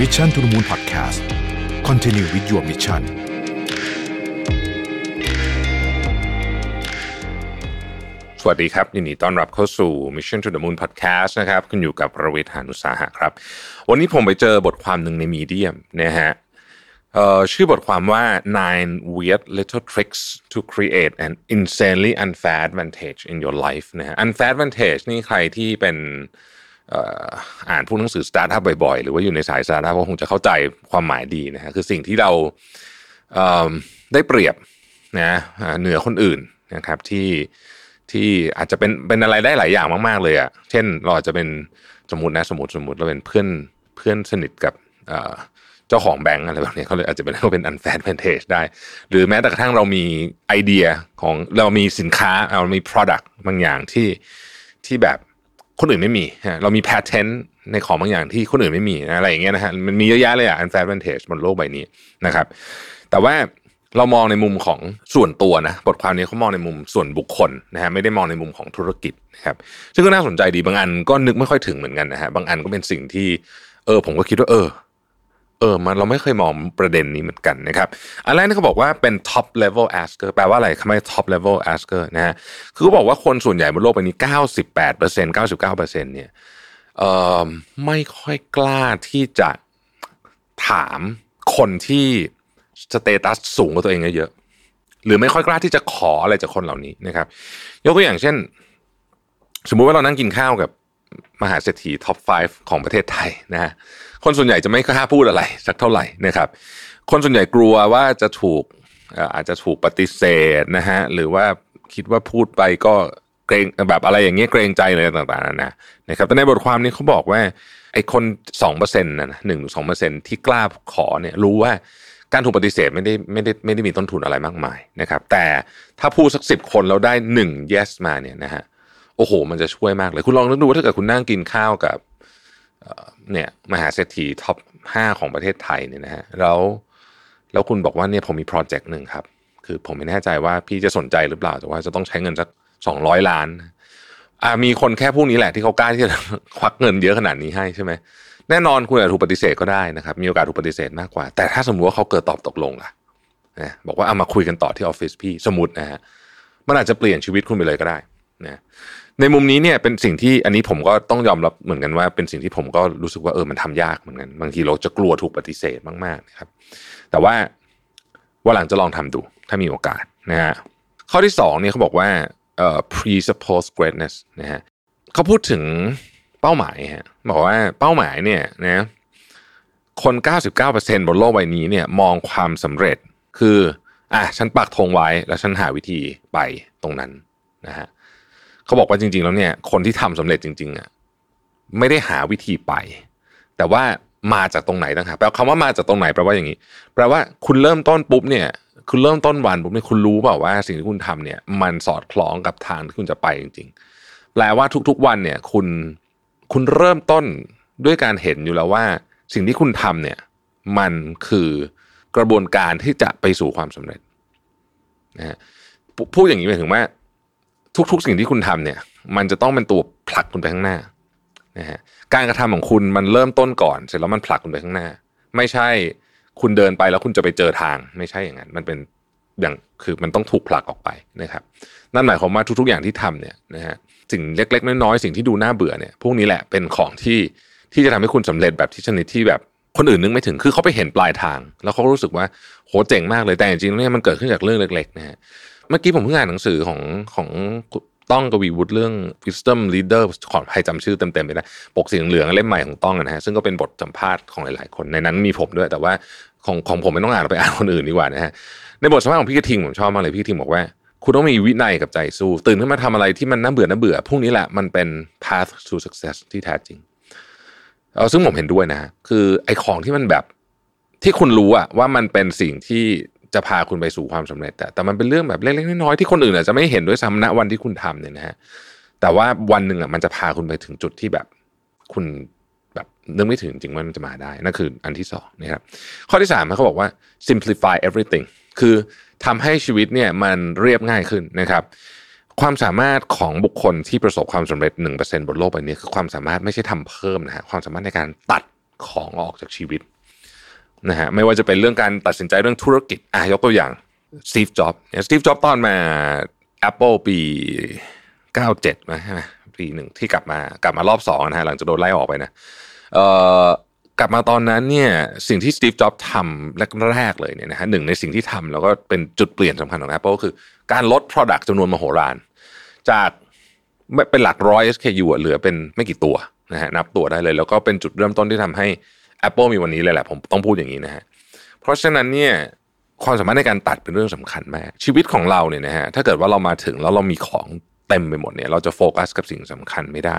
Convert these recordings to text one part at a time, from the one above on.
Mission to the Moon Podcast continue with your mission สวัสดีครับยินดีต้อนรับเข้าสู่ Mission to the Moon Podcast นะครับคุณอยู่กับผมรวิศ หาญอุตสาหะครับ วันนี้ผมไปเจอบทความหนึ่งใน Medium นะฮะชื่อบทความว่า nine weird little tricks to create an insanely unfair advantage in your life นะฮะ unfair advantage นี่ใครที่เป็น อ่านพวกหนังสือสตาร์ทอัพบ่อยๆ หรือว่าอยู่ในสายสตาร์ทอัพก็คงจะเข้าใจความหมายดีนะฮะคือสิ่งที่เราได้เปรียบนะเหนือคนอื่นนะครับที่ที่อาจจะเป็นเป็นอะไรได้หลายอย่างมาก ๆ เลยอะ่ะเช่นเราอาจจะเป็นสมมตินะสมมติสมมติเราเป็นเพื่อนเพื่อนสนิทกับเจ้าของแบงก์อะไรแบบนี้เขาเลยอาจจะเป็นเขาเป็น unfair advantage ได้ หรือแม้แต่กระทั่งเรามีไอเดียของเรามีสินค้าเรามี product บางอย่างที่ที่แบบ คนอื่นไม่มีเรามี patent ในของบางอย่างที่คนอื่นไม่มีอะไรอย่างเงี้ยนะฮะมันมีเยอะแยะเลยอะ advantage บนโลกใบนี้นะครับ แต่ว่าเรามองในมุมของส่วนตัวนะบทความนี้เขามองในมุมส่วนบุคคลนะฮะไม่ได้มองในมุมของธุรกิจนะครับซึ่งก็น่าสนใจดีบางอันก็นึกไม่ค่อยถึงเหมือนกันนะฮะบางอันก็เป็นสิ่งที่เออผมก็คิดว่าเออ เออมันเราไม่เคยมองประเด็นนี้เหมือนกันนะครับ อันแรกนี่เขาบอกว่าเป็น top level asker แปลว่าอะไรคำว่า top level asker นะฮะคือเขาบอกว่าคนส่วนใหญ่บนโลกใบนี้98% 99%เนี่ยเอ่อไม่ค่อยกล้าที่จะถามคนที่สเตตัสสูงกว่าตัวเองเยอะๆหรือไม่ค่อยกล้าที่จะขออะไรจากคนเหล่านี้นะครับ ยกตัวอย่างเช่น สมมุติว่าเรานั่งกินข้าวกับ มหาเศรษฐีท็อป 5 ของประเทศไทยนะฮะคนส่วนใหญ่จะไม่กล้าพูดอะไร สักเท่าไหร่นะครับ คนส่วนใหญ่กลัวว่าจะถูกเอ่ออาจจะถูกปฏิเสธนะฮะหรือว่าคิดว่าพูดไปก็เกรงแบบอะไรอย่างเงี้ยเกรงใจอะไรต่างๆนานานะครับแต่ในบทความนี้เขาบอกว่าไอ้คนสองเปอร์เซ็นต์นะหนึ่งสองเปอร์เซ็นที่กล้าขอเนี่ยรู้ว่าการถูกปฏิเสธไม่ได้ไม่ได้ไม่ได้มีต้นทุนอะไรมากมายนะครับ แต่ถ้าพูดสักสิบคนแล้วได้หนึ่ง yes มาเนี่ยนะฮะ โอ้โห มันจะช่วยมากเลย คุณลองนึกดูว่าถ้าเกิดคุณนั่งกินข้าวกับเนี่ยมหาเศรษฐีท็อปห้าของประเทศไทยเนี่ยนะฮะแล้วแล้วคุณบอกว่าเนี่ยผมมีโปรเจกต์หนึ่งครับ คือผมไม่แน่ใจว่าพี่จะสนใจหรือเปล่า แต่ว่าจะต้องใช้เงินสักสองร้อยล้านอ่ามีคนแค่พวกนี้แหละที่เขากล้าที่จะควักเงินเยอะขนาดนี้ให้ใช่ไหมแน่นอนคุณอาจจะถูกปฏิเสธก็ได้นะครับ มีโอกาสถูกปฏิเสธมากกว่า แต่ถ้าสมมติว่าเขาเกิดตอบตกลงล่ะนะบอกว่าเอามาคุยกันต่อที่ออฟฟิศพี่สมมตินะฮะมันอาจจะเปลี่ยนชีวิตคุณไปเลยก็ได้นะ ในมุมนี้เนี่ยเป็นสิ่งที่อันนี้ผมก็ต้องยอมรับเหมือนกันว่าเป็นสิ่งที่ผมก็รู้สึกว่าเออมันทำยากเหมือนกันบางทีเราจะกลัวถูกปฏิเสธมากๆนะครับ แต่ว่าว่าหลังจะลองทำดู ถ้ามีโอกาสนะฮะข้อที่สองเนี่ยเขาบอกว่าเอ่อ presuppose greatness นะฮะเขาพูดถึงเป้าหมายฮะบอกว่าเป้าหมายเนี่ยนะคน 99%บนโลกใบนี้เนี่ยมองความสำเร็จคืออะฉันปักธงไว้แล้วฉันหาวิธีไปตรงนั้นนะฮะ เขาบอกว่าจริง ๆ แล้วเนี่ย คนที่ทำสำเร็จจริง ๆอะไม่ได้หาวิธีไป แต่ว่ามาจากตรงไหนต่างหากแปลคำว่ามาจากตรงไหนแปลว่าอย่างนี้ แปลว่าคุณเริ่มต้นปุ๊บเนี่ย คุณเริ่มต้นวันปุ๊บเนี่ยคุณรู้เปล่าว่าสิ่งที่คุณทำเนี่ย มันสอดคล้องกับทางที่คุณจะไปจริง ๆ แปลว่าทุกๆวันเนี่ย คุณคุณเริ่มต้นด้วยการเห็นอยู่แล้วว่า สิ่งที่คุณทำเนี่ย มันคือกระบวนการที่จะไปสู่ความสำเร็จนะฮะพูดอย่างนี้หมายถึงว่า ทุกๆ สิ่งที่คุณทำเนี่ย มันจะต้องเป็นตัวผลักคุณไปข้างหน้านะฮะการกระทำของคุณมันเริ่มต้นก่อน เสร็จแล้วมันผลักคุณไปข้างหน้า ไม่ใช่คุณเดินไปแล้วคุณจะไปเจอทาง ไม่ใช่อย่างนั้น มันเป็นอย่างคือมันต้องถูกผลักออกไปนะครับ นั่นหมายความว่าทุกๆ อย่างที่ทำเนี่ยนะฮะสิ่งเล็กๆน้อยๆสิ่งที่ดูน่าเบื่อเนี่ย พวกนี้แหละเป็นของที่ที่จะทำให้คุณสำเร็จแบบที่ชนิดที่แบบคนอื่นนึกไม่ถึงคือเขาไปเห็นปลายทาง แล้วเขารู้สึกว่าโหเจ๋งมากเลยแต่จริงๆเนี่ยมันเกิดขึ้นจากเรื่องเล็กๆนะฮะ เมื่อกี้ผมเพิ่งอ่านหนังสือของของต้องกวีวุฒิเรื่อง wisdom leader ขอใครจำชื่อเต็มๆไปนะ ปกสีเหลืองเล่มใหม่ของต้องนะฮะ ซึ่งก็เป็นบทสัมภาษณ์ของหลายๆ คนในนั้นมีผมด้วย แต่ว่าของของผมไม่ต้องอ่านเราไปอ่านคนอื่นดีกว่านะฮะ ในบทสัมภาษณ์ของพี่กระทิงผมชอบมากเลยพี่กระทิงบอกว่า คุณต้องมีวินัยกับใจสู้ ตื่นขึ้นมาทำอะไรที่มันน่าเบื่อน่าเบื่อพวกนี้แหละมันเป็น path to success ที่แท้จริงเออซึ่งผมเห็นด้วยนะฮะคือไอ้ของที่มันแบบที่คุณรู้อะว่ามันเป็นสิ่งที่ จะพาคุณไปสู่ความสำเร็จ แต่แต่มันเป็นเรื่องแบบเล็กๆน้อยๆที่คนอื่นอาจจะไม่เห็นด้วยซ้ำณวันที่คุณทำเนี่ยนะฮะแต่ว่าวันหนึ่งอะมันจะพาคุณไปถึงจุดที่แบบคุณแบบนึกไม่ถึงจริงว่ามันจะมาได้นั่นคืออันที่สองนะครับข้อที่สามเขาบอกว่า simplify everything คือทำให้ชีวิตเนี่ยมันเรียบง่ายขึ้นนะครับ ความสามารถของบุคคลที่ประสบความสำเร็จ 1%บนโลกใบนี้คือความสามารถไม่ใช่ทำเพิ่มนะฮะความสามารถในการตัดของออกจากชีวิต นะฮะไม่ว่าจะเป็นเรื่องการตัดสินใจเรื่องธุรกิจอะยกตัวอย่างสตีฟจ็อบสตีฟจ็อบตอนมา Apple ปี 97มาใช่ไหมปีหนึ่งที่กลับมากลับมารอบสองนะฮะหลังจากโดนไล่ออกไปนะเอ่อกลับมาตอนนั้นเนี่ยสิ่งที่สตีฟจ็อบทำแรกๆเลยเนี่ยนะฮะหนึ่งในสิ่งที่ทำแล้วก็เป็นจุดเปลี่ยนสำคัญของ Apple คือการลด Product จำนวนมโหฬารจากเป็นหลักร้อย SKU เหลือเป็นไม่กี่ตัวนะฮะนับตัวได้เลย แล้วก็เป็นจุดเริ่มต้นที่ทำให้ Apple มีวันนี้เลยแหละผมต้องพูดอย่างนี้นะฮะเพราะฉะนั้นเนี่ยความสามารถในการตัดเป็นเรื่องสำคัญมาก ชีวิตของเราเนี่ยนะฮะถ้าเกิดว่าเรามาถึงแล้วเรามีของเต็มไปหมดเนี่ย เราจะโฟกัสกับสิ่งสำคัญไม่ได้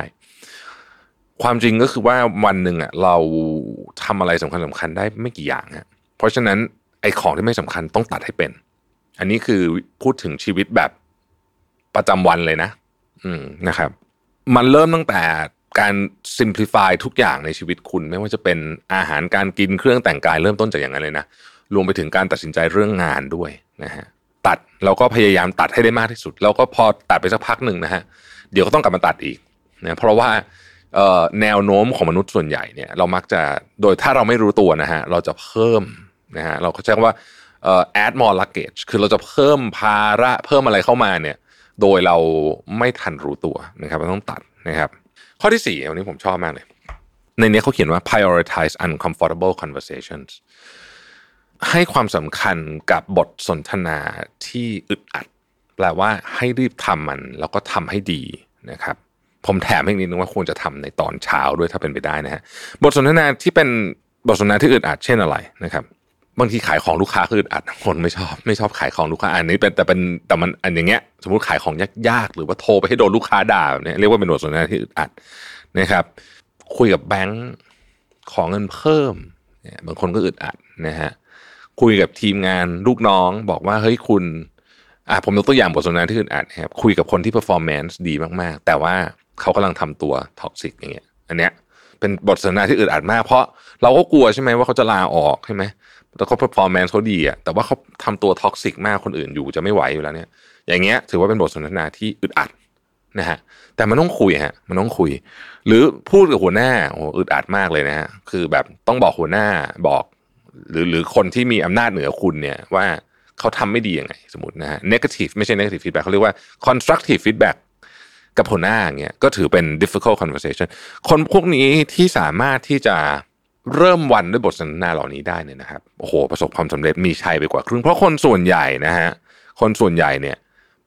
ความจริงก็คือว่าวันหนึ่งอะเราทำอะไรสำคัญสำคัญได้ไม่กี่อย่างฮะเพราะฉะนั้นไอ้ของที่ไม่สำคัญต้องตัดให้เป็น อันนี้คือพูดถึงชีวิตแบบประจำวันเลยนะ อืมนะครับ มันเริ่มตั้งแต่ การ simplify ทุกอย่างในชีวิตคุณ ไม่ว่าจะเป็นอาหารการกินเครื่องแต่งกายเริ่มต้นจากอย่างนั้นเลยนะรวมไปถึงการตัดสินใจเรื่องงานด้วยนะฮะตัดเราก็พยายามตัดให้ได้มากที่สุด แล้วก็พอตัดไปสักพักหนึ่งนะฮะเดี๋ยวก็ต้องกลับมาตัดอีกนะเพราะว่าแนวโน้มของมนุษย์ส่วนใหญ่เนี่ยเรามักจะโดยถ้าเราไม่รู้ตัวนะฮะเราจะเพิ่มนะฮะเราก็ใช้คำว่า add more luggage คือเราจะเพิ่มภาระเพิ่มอะไรเข้ามาเนี่ยโดยเราไม่ทันรู้ตัวนะครับเราต้องตัดนะครับ ข้อที่สี่วันนี้ผมชอบมากเลย ในนี้เขาเขียนว่า prioritize uncomfortable conversations ให้ความสำคัญกับบทสนทนาที่อึดอัด แปลว่าให้รีบทำมัน แล้วก็ทำให้ดีนะครับผมแถมให้นิดนึงว่าควรจะทำในตอนเช้าด้วยถ้าเป็นไปได้นะฮะบทสนทนาที่เป็นบทสนทนาที่อึดอัดเช่นอะไรนะครับ บางทีขายของลูกค้าคืออึดอัดคนไม่ชอบ ไม่ชอบขายของลูกค้าอันนี้เป็นแต่เป็นแต่มันอันอย่างเงี้ย สมมติขายของยากๆหรือว่าโทรไปให้โดนลูกค้าด่าเนี่ยเรียกว่าเป็นบทสนทนาที่อึดอัดนะครับ คุยกับแบงค์ของเงินเพิ่มเนี่ยบางคนก็อึดอัดนะฮะคุยกับทีมงานลูกน้องบอกว่าเฮ้ยคุณอะผมยกตัวอย่างบทสนทนาที่อึดอัดนะครับคุยกับคนที่ performance ดีมากๆ แต่ว่าเขากำลังทำตัว toxic อย่างเงี้ยอันเนี้ยเป็นบทสนทนาที่อึดอัดมาก เพราะเราก็กลัวใช่ไหมว่าเขาจะลาออกใช่ไหม แล้วเขา performance เขาดีอะแต่ว่าเขาทำตัว toxic มากคนอื่นอยู่จะไม่ไหวอยู่แล้วเนี่ย อย่างเงี้ยถือว่าเป็นบทสนทนาที่อึดอัดนะฮะแต่มันต้องคุยฮะมันต้องคุย หรือพูดกับหัวหน้าโอ้อึดอัดมากเลยนะฮะคือแบบต้องบอกหัวหน้าบอก หรือหรือคนที่มีอำนาจเหนือคุณเนี่ยว่าเขาทำไม่ดียังไงสมมตินะฮะ negative ไม่ใช่ negative feedback เขาเรียกว่า constructive feedback กับหัวหน้าอย่างเงี้ยก็ถือเป็น difficult conversation คนพวกนี้ที่สามารถที่จะ เริ่มวันด้วยบทสนทนาเหล่านี้ได้เนี่ยนะครับโอ้โหประสบความสำเร็จมีชัยไปกว่าครึ่งเพราะคนส่วนใหญ่นะฮะคนส่วนใหญ่เนี่ย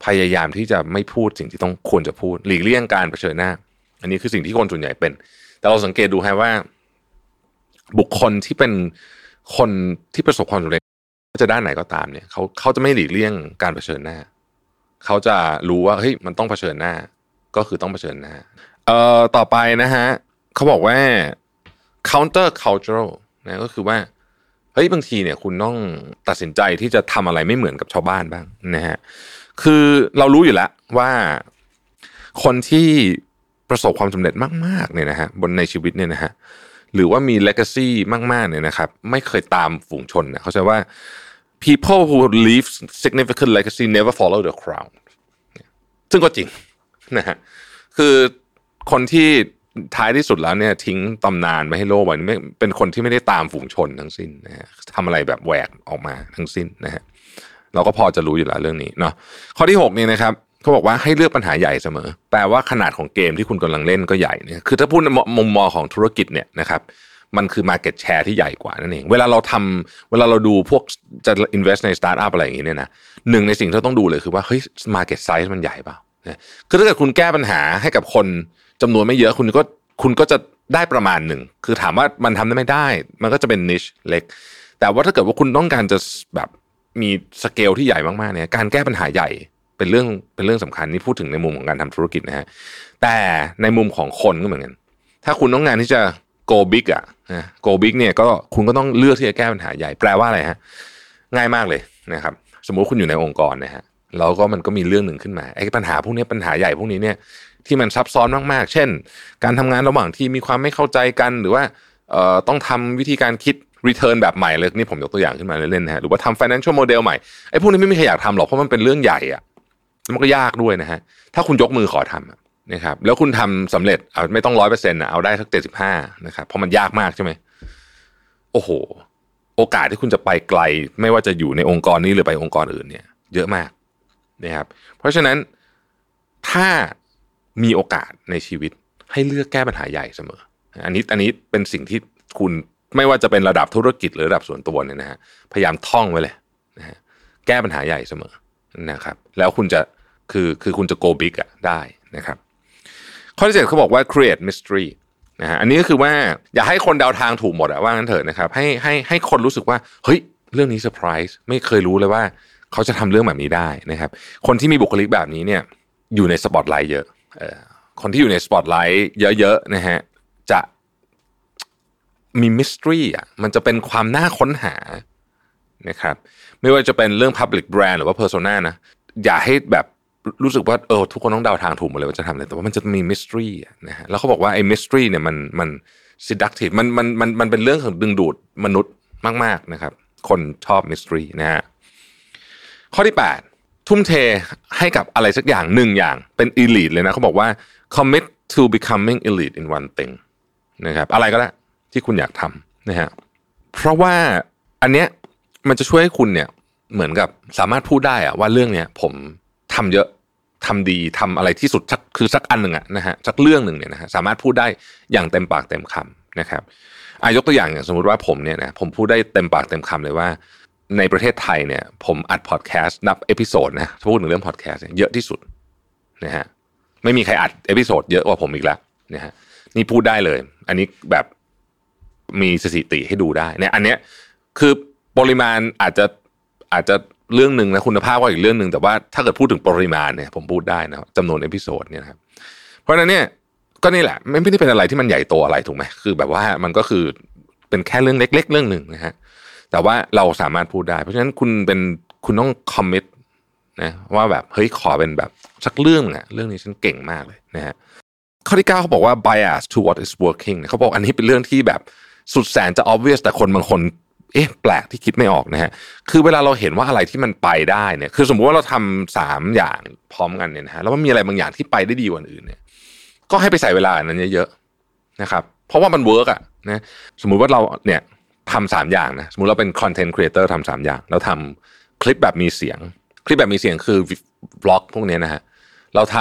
พยายามที่จะไม่พูดสิ่งที่ต้องควรจะพูด หลีกเลี่ยงการเผชิญหน้า อันนี้คือสิ่งที่คนส่วนใหญ่เป็น แต่เราสังเกตดูฮะว่า บุคคลที่เป็นคนที่ประสบความสำเร็จจะด้านไหนก็ตามเนี่ยเขาเขาจะไม่หลีกเลี่ยงการเผชิญหน้า เขาจะรู้ว่าเฮ้ยมันต้องเผชิญหน้า ก็คือต้องเผชิญหน้า เอ่อต่อไปนะฮะเขาบอกว่า counter cultural นะก็คือว่าเฮ้ยบางทีเนี่ยคุณต้องตัดสินใจที่จะทำอะไรไม่เหมือนกับชาวบ้านบ้างนะฮะคือเรารู้อยู่แล้วว่าคนที่ประสบความสำเร็จมากๆเนี่ยนะฮะบนในชีวิตเนี่ยนะฮะหรือว่ามี legacy มากๆเนี่ยนะครับ ไม่เคยตามฝูงชนเนี่ยเขาใช้ว่า people who leave significant legacy never follow the crowd ซึ่งก็จริงนะฮะคือคนที่ ท้ายที่สุดแล้วเนี่ยทิ้งตำนานไว้ให้โลกไว้ไม่เป็นคนที่ไม่ได้ตามฝูงชนทั้งสิ้นนะฮะทำอะไรแบบแหวกออกมาทั้งสิ้นนะฮะเราก็พอจะรู้อยู่แล้วเรื่องนี้เนาะข้อที่6นี่นะครับเขาบอกว่าให้เลือกปัญหาใหญ่เสมอ แปลว่าขนาดของเกมที่คุณกำลังเล่นก็ใหญ่เนี่ยคือถ้าพูดมุมมองของธุรกิจเนี่ยนะครับมันคือ Market Share ที่ใหญ่กว่านั่นเอง เวลาเราทำเวลาเราดูพวกจะ invest ในสตาร์ทอัพอะไรอย่างนี้เนี่ยนะหนึ่งในสิ่งที่ต้องดูเลยคือว่าเฮ้ย market size มันใหญ่เปล่าคือถ้าเกิดคุณแก้ปัญหาให้กับคน จำนวนไม่เยอะคุณก็คุณก็จะได้ประมาณหนึ่ง คือถามว่ามันทำได้ไม่ได้ มันก็จะเป็นนิชเล็ก แต่ว่าถ้าเกิดว่าคุณต้องการจะแบบมีสเกลที่ใหญ่มากๆเนี่ยการแก้ปัญหาใหญ่เป็นเรื่องเป็นเรื่องสำคัญนี่พูดถึงในมุมของการทำธุรกิจนะฮะแต่ในมุมของคนก็เหมือนกัน ถ้าคุณต้องการที่จะ go big อะ go big เนี่ยก็คุณก็ต้องเลือกที่จะแก้ปัญหาใหญ่แปลว่าอะไรฮะง่ายมากเลยนะครับ สมมุติคุณอยู่ในองค์กรนะฮะแล้วก็มันก็มีเรื่องหนึ่งขึ้นมาไอ้ปัญหาพวกนี้ปัญหาใหญ่พวกนี้เนี่ย ที่มันซับซ้อนมากๆ เช่น การทำงานระหว่างที่มีความไม่เข้าใจกัน หรือว่าต้องทำวิธีการคิด return แบบใหม่เลยนี่ผมยกตัวอย่างขึ้นมาเล่นๆนะฮะหรือว่าทำ financial model ใหม่ไอ้พวกนี้ไม่มีใครอยากทำหรอกเพราะมันเป็นเรื่องใหญ่อะมันก็ยากด้วยนะฮะถ้าคุณยกมือขอทำนะครับแล้วคุณทำสำเร็จเอาไม่ต้องร้อยเปอร์เซ็นต์นะเอาได้สักเจ็ดสิบห้านะครับเพราะมันยากมากใช่ไหมโอ้โห โอกาสที่คุณจะไปไกล ไม่ว่าจะอยู่ในองค์กรนี้หรือไปองค์กรอื่นเนี่ย เยอะมากนะครับเพราะฉะนั้นถ้า มีโอกาสในชีวิต ให้เลือกแก้ปัญหาใหญ่เสมอ อันนี้อันนี้เป็นสิ่งที่คุณไม่ว่าจะเป็นระดับธุรกิจหรือระดับส่วนตัวเนี่ยนะฮะพยายามท่องไว้เลยนะฮะแก้ปัญหาใหญ่เสมอนะครับ แล้วคุณจะคือคือคุณจะ go big อะได้นะครับ ข้อที่เจ็ดเขาบอกว่า create mystery นะฮะอันนี้ก็คือว่าอย่าให้คนเดาทางถูกหมดอะว่างั้นเถอะนะครับให้ให้ให้คนรู้สึกว่าเฮ้ยเรื่องนี้เซอร์ไพรส์ไม่เคยรู้เลยว่าเขาจะทำเรื่องแบบนี้ได้นะครับ คนที่มีบุคลิกแบบนี้เนี่ยอยู่ในสปอตไลท์เยอะ คนที่อยู่ในสปอตไลท์เยอะๆนะฮะจะมีมิสทรีอะมันจะเป็นความน่าค้นหานะครับไม่ว่าจะเป็นเรื่อง Public Brand หรือว่า Persona นะอย่าให้แบบรู้สึกว่าเออทุกคนต้องเดาทางถูกหมดเลยว่าจะทำอะไรแต่ว่ามันจะมีมิสทรีนะฮะแล้วเขาบอกว่าไอ้มิสทรีเนี่ยมันมัน seductive มันมันมันมันเป็นเรื่องของดึงดูดมนุษย์มาก ๆนะครับ คนชอบมิสทรีนะฮะข้อที่ 8 ทุ่มเทให้กับอะไรสักอย่างหนึ่งอย่างเป็น elite เลยนะเขาบอกว่า commit to becoming elite in one thing นะครับอะไรก็ได้ที่คุณอยากทำนะฮะเพราะว่าอันเนี้ยมันจะช่วยให้คุณเนี่ยเหมือนกับสามารถพูดได้อะว่าเรื่องเนี้ยผมทำเยอะทำดีทำอะไรที่สุดสักคือสักอันหนึ่งอะนะฮะสักเรื่องหนึ่งเนี่ยนะฮะสามารถพูดได้อย่างเต็มปากเต็มคำนะครับอายกตัวอย่างอย่างสมมติว่าผมเนี่ยนะผมพูดได้เต็มปากเต็มคำเลยว่า ในประเทศไทยเนี่ย ผมอัดพอดแคสต์นับ episode นะพูดถึงเรื่องพอดแคสต์เยอะที่สุดนะฮะไม่มีใครอัด episode เยอะกว่าผมอีกแล้วนะฮะนี่พูดได้เลย อันนี้แบบมีสถิติให้ดูได้เนี่ยอันเนี้ยคือปริมาณอาจจะอาจจะเรื่องหนึ่งนะคุณภาพก็อีกเรื่องหนึ่งแต่ว่าถ้าเกิดพูดถึงปริมาณเนี่ยผมพูดได้นะจำนวน episode เนี่ยนะครับเพราะฉะนั้นเนี่ยก็นี่แหละไม่ได้เป็นอะไรที่มันใหญ่โตอะไรถูกไหมคือแบบว่ามันก็คือเป็นแค่เรื่องเล็ก ๆ เรื่องหนึ่งนะฮะ แต่ว่าเราสามารถพูดได้ เพราะฉะนั้นคุณเป็นคุณต้อง commit นะว่าแบบเฮ้ยขอเป็นแบบสักเรื่องอะเรื่องนี้ฉันเก่งมากเลยนะฮะข้อที่เก้าเขาบอกว่า bias to what is working เขาบอกอันนี้เป็นเรื่องที่แบบสุดแสนจะ obvious แต่คนบางคนเอ๊ะแปลกที่คิดไม่ออกนะฮะ คือเวลาเราเห็นว่าอะไรที่มันไปได้เนี่ย คือสมมุติว่าเราทำสามอย่างพร้อมกันเนี่ยนะฮะ แล้วมันมีอะไรบางอย่างที่ไปได้ดีกว่าอื่นเนี่ย ก็ให้ไปใส่เวลานั้นเยอะๆนะครับ เพราะว่ามัน work อะนะ สมมุติว่าเราเนี่ย ทำสามอย่างนะสมมติเราเป็น content creator ทำสามอย่าง เราทำคลิปแบบมีเสียง คลิปแบบมีเสียงคือ vlog พวกนี้นะฮะเราท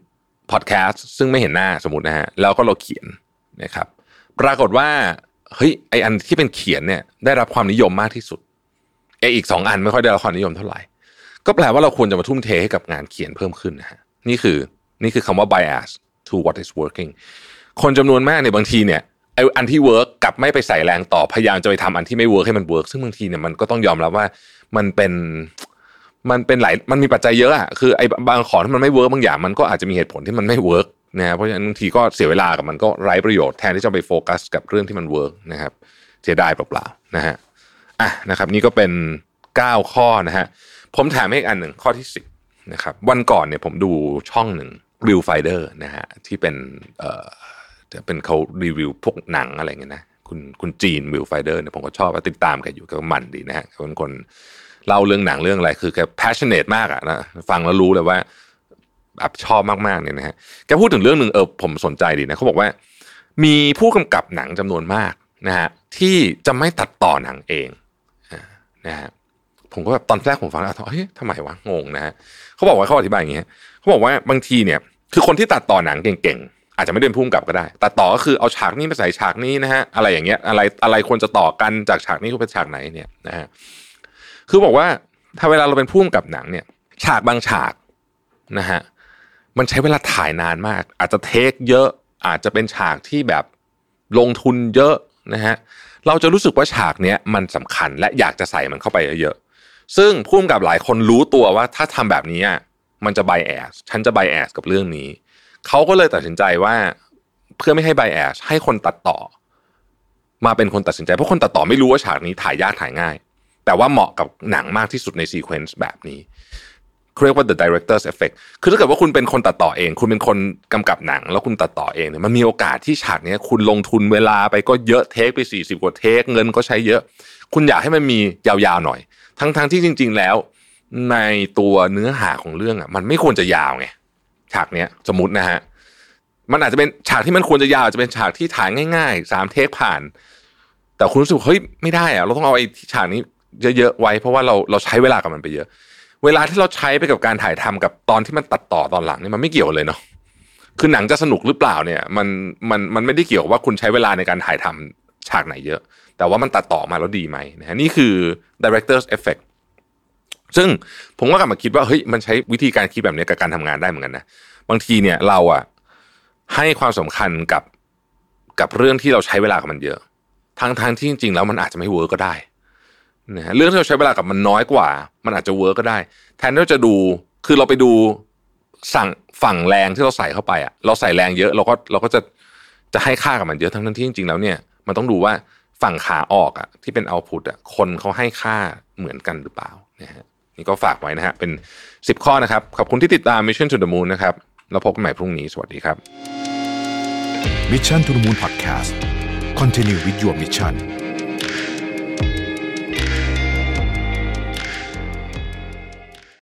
ำพอดแคสต์ซึ่งไม่เห็นหน้าสมมตินะฮะแล้วก็เราเขียนนะครับปรากฏว่าเฮ้ยไออันที่เป็นเขียนเนี่ยได้รับความนิยมมากที่สุดไออีกสองอันไม่ค่อยได้รับความนิยมเท่าไหร่ ก็แปลว่าเราควรจะมาทุ่มเทให้กับงานเขียนเพิ่มขึ้นนะฮะนี่คือนี่คือคำว่า bias to what is working คนจำนวนมากเนี่ยบางทีเนี่ย ไออันที่ work กลับไม่ไปใส่แรงต่อพยายามจะไปทำอันที่ไม่ work ให้มัน work ซึ่งบางทีเนี่ยมันก็ต้องยอมรับว่ามันเป็นมันเป็นหลายมันมีปัจจัยเยอะอะคือไอ้บางของที่มันไม่ work บางอย่างมันก็อาจจะมีเหตุผลที่มันไม่ work นะเพราะฉะนั้นบางทีก็เสียเวลากับมันก็ไร้ประโยชน์แทนที่จะไปโฟกัสกับเรื่องที่มัน work นะครับเสียดายเปล่าๆนะฮะอะนะครับ นี่ก็เป็น 9 ข้อนะฮะผมแถมให้อีกอันหนึ่งข้อที่ 10นะครับวันก่อนเนี่ยผมดูช่องหนึ่ง Viewfinder นะฮะที่เป็นเอ่อ จะเป็นเขารีวิวพวกหนังอะไรเงี้ยนะคุณคุณจีน Viewfinder เนี่ยผมก็ชอบติดตามแกอยู่ก็มันดีนะฮะเป็นคนเล่าเรื่องหนังเรื่องอะไรคือแก passionate มากอะนะฟังแล้วรู้เลยว่าแบบชอบมากๆเนี่ยนะฮะแกพูดถึงเรื่องหนึ่งเออผมสนใจดีนะเขาบอกว่า มีผู้กำกับหนังจำนวนมากนะฮะที่จะไม่ตัดต่อหนังเองนะฮะผมก็แบบตอนแรกผมฟังแล้วเฮ้ยทำไมวะงงนะฮะเขาบอกว่าเขาอธิบายอย่างนี้ยเขาบอกว่าบางทีเนี่ย คือคนที่ตัดต่อหนังเก่งๆ อาจจะไม่เดินพุ่งกลับก็ได้ แตัดต่อก็คือเอาฉากนี้มาใส่ฉากนี้นะฮะอะไรอย่างเงี้ยอะไรอะไรควรจะต่อกันจากฉากนี้เป็นฉากไหนเนี่ยนะฮะคือบอกว่าถ้าเวลาเราเป็นพุ่งกับหนังเนี่ย ฉากบางฉากนะฮะมันใช้เวลาถ่ายนานมาก อาจจะเทคเยอะอาจจะเป็นฉากที่แบบลงทุนเยอะนะฮะเราจะรู้สึกว่าฉากเนี้ยมันสำคัญและอยากจะใส่มันเข้าไปเยอะๆซึ่งผู้กำกับหลายคนรู้ตัวว่าถ้าทำแบบนี้มันจะ bias ฉันจะ bias กับเรื่องนี้ เขาก็เลยตัดสินใจว่าเพื่อไม่ให้ bias ให้คนตัดต่อ มาเป็นคนตัดสินใจเพราะคนตัดต่อไม่รู้ว่าฉากนี้ถ่ายยากถ่ายง่าย แต่ว่าเหมาะกับหนังมากที่สุดใน sequence แบบนี้เรียกว่า the director's effect คือถ้าเกิดว่าคุณเป็นคนตัดต่อเอง คุณเป็นคนกำกับหนัง แล้วคุณตัดต่อเองเนี่ยมันมีโอกาสที่ฉากนี้คุณลงทุนเวลาไปก็เยอะเทคไปสี่สิบกว่าเทคเงินก็ใช้เยอะ คุณอยากให้มันมียาวๆหน่อย ทั้งๆทที่จริง ๆ แล้ว ในตัวเนื้อหาของเรื่องอะมันไม่ควรจะยาวไง ฉากเนี้ยสมมตินะฮะมันอาจจะเป็นฉากที่มันควรจะยาวจะเป็นฉากที่ถ่ายง่ายๆสามเทคผ่าน แต่คุณรู้สึกเฮ้ยไม่ได้อะเราต้องเอาไอ้ฉากนี้เยอะๆไว้ เพราะว่าเราเราใช้เวลากับมันไปเยอะ เวลาที่เราใช้ไปกับการถ่ายทำกับตอนที่มันตัดต่อตอนหลังเนี่ยมันไม่เกี่ยวเลยเนาะคือหนังจะสนุกหรือเปล่าเนี่ย มันมันมันไม่ได้เกี่ยวว่าคุณใช้เวลาในการถ่ายทำฉากไหนเยอะ แต่ว่ามันตัดต่อมาแล้วดีไหมนะฮะนี่คือ director's effect ซึ่งผมก็กลับมาคิดว่าเฮ้ยมันใช้วิธีการคิดแบบนี้กับการทำงานได้เหมือนกันนะบางทีเนี่ยเราอะให้ความสำคัญกับกับเรื่องที่เราใช้เวลากับมันเยอะ ทั้งทั้งที่จริงๆแล้วมันอาจจะไม่เวิร์กก็ได้นะฮะเรื่องที่เราใช้เวลากับมันน้อยกว่า มันอาจจะเวิร์กก็ได้ แทนที่เราจะดูคือเราไปดูสั่งฝั่งแรงที่เราใส่เข้าไปอะเราใส่แรงเยอะเราก็เราก็จะจะให้ค่ากับมันเยอะทั้งทั้งที่จริงๆแล้วเนี่ยมันต้องดูว่าฝั่งขาออกอะที่เป็นเอาพุตอะคนเขาให้ค่าเหมือนกันหรือเปล่านะฮะ นี่ก็ฝากไว้นะฮะเป็น 10 ข้อนะครับ ขอบคุณที่ติดตาม Mission to the Moon นะครับแล้วพบกันใหม่พรุ่งนี้สวัสดีครับ Mission to the Moon Podcast Continue with your mission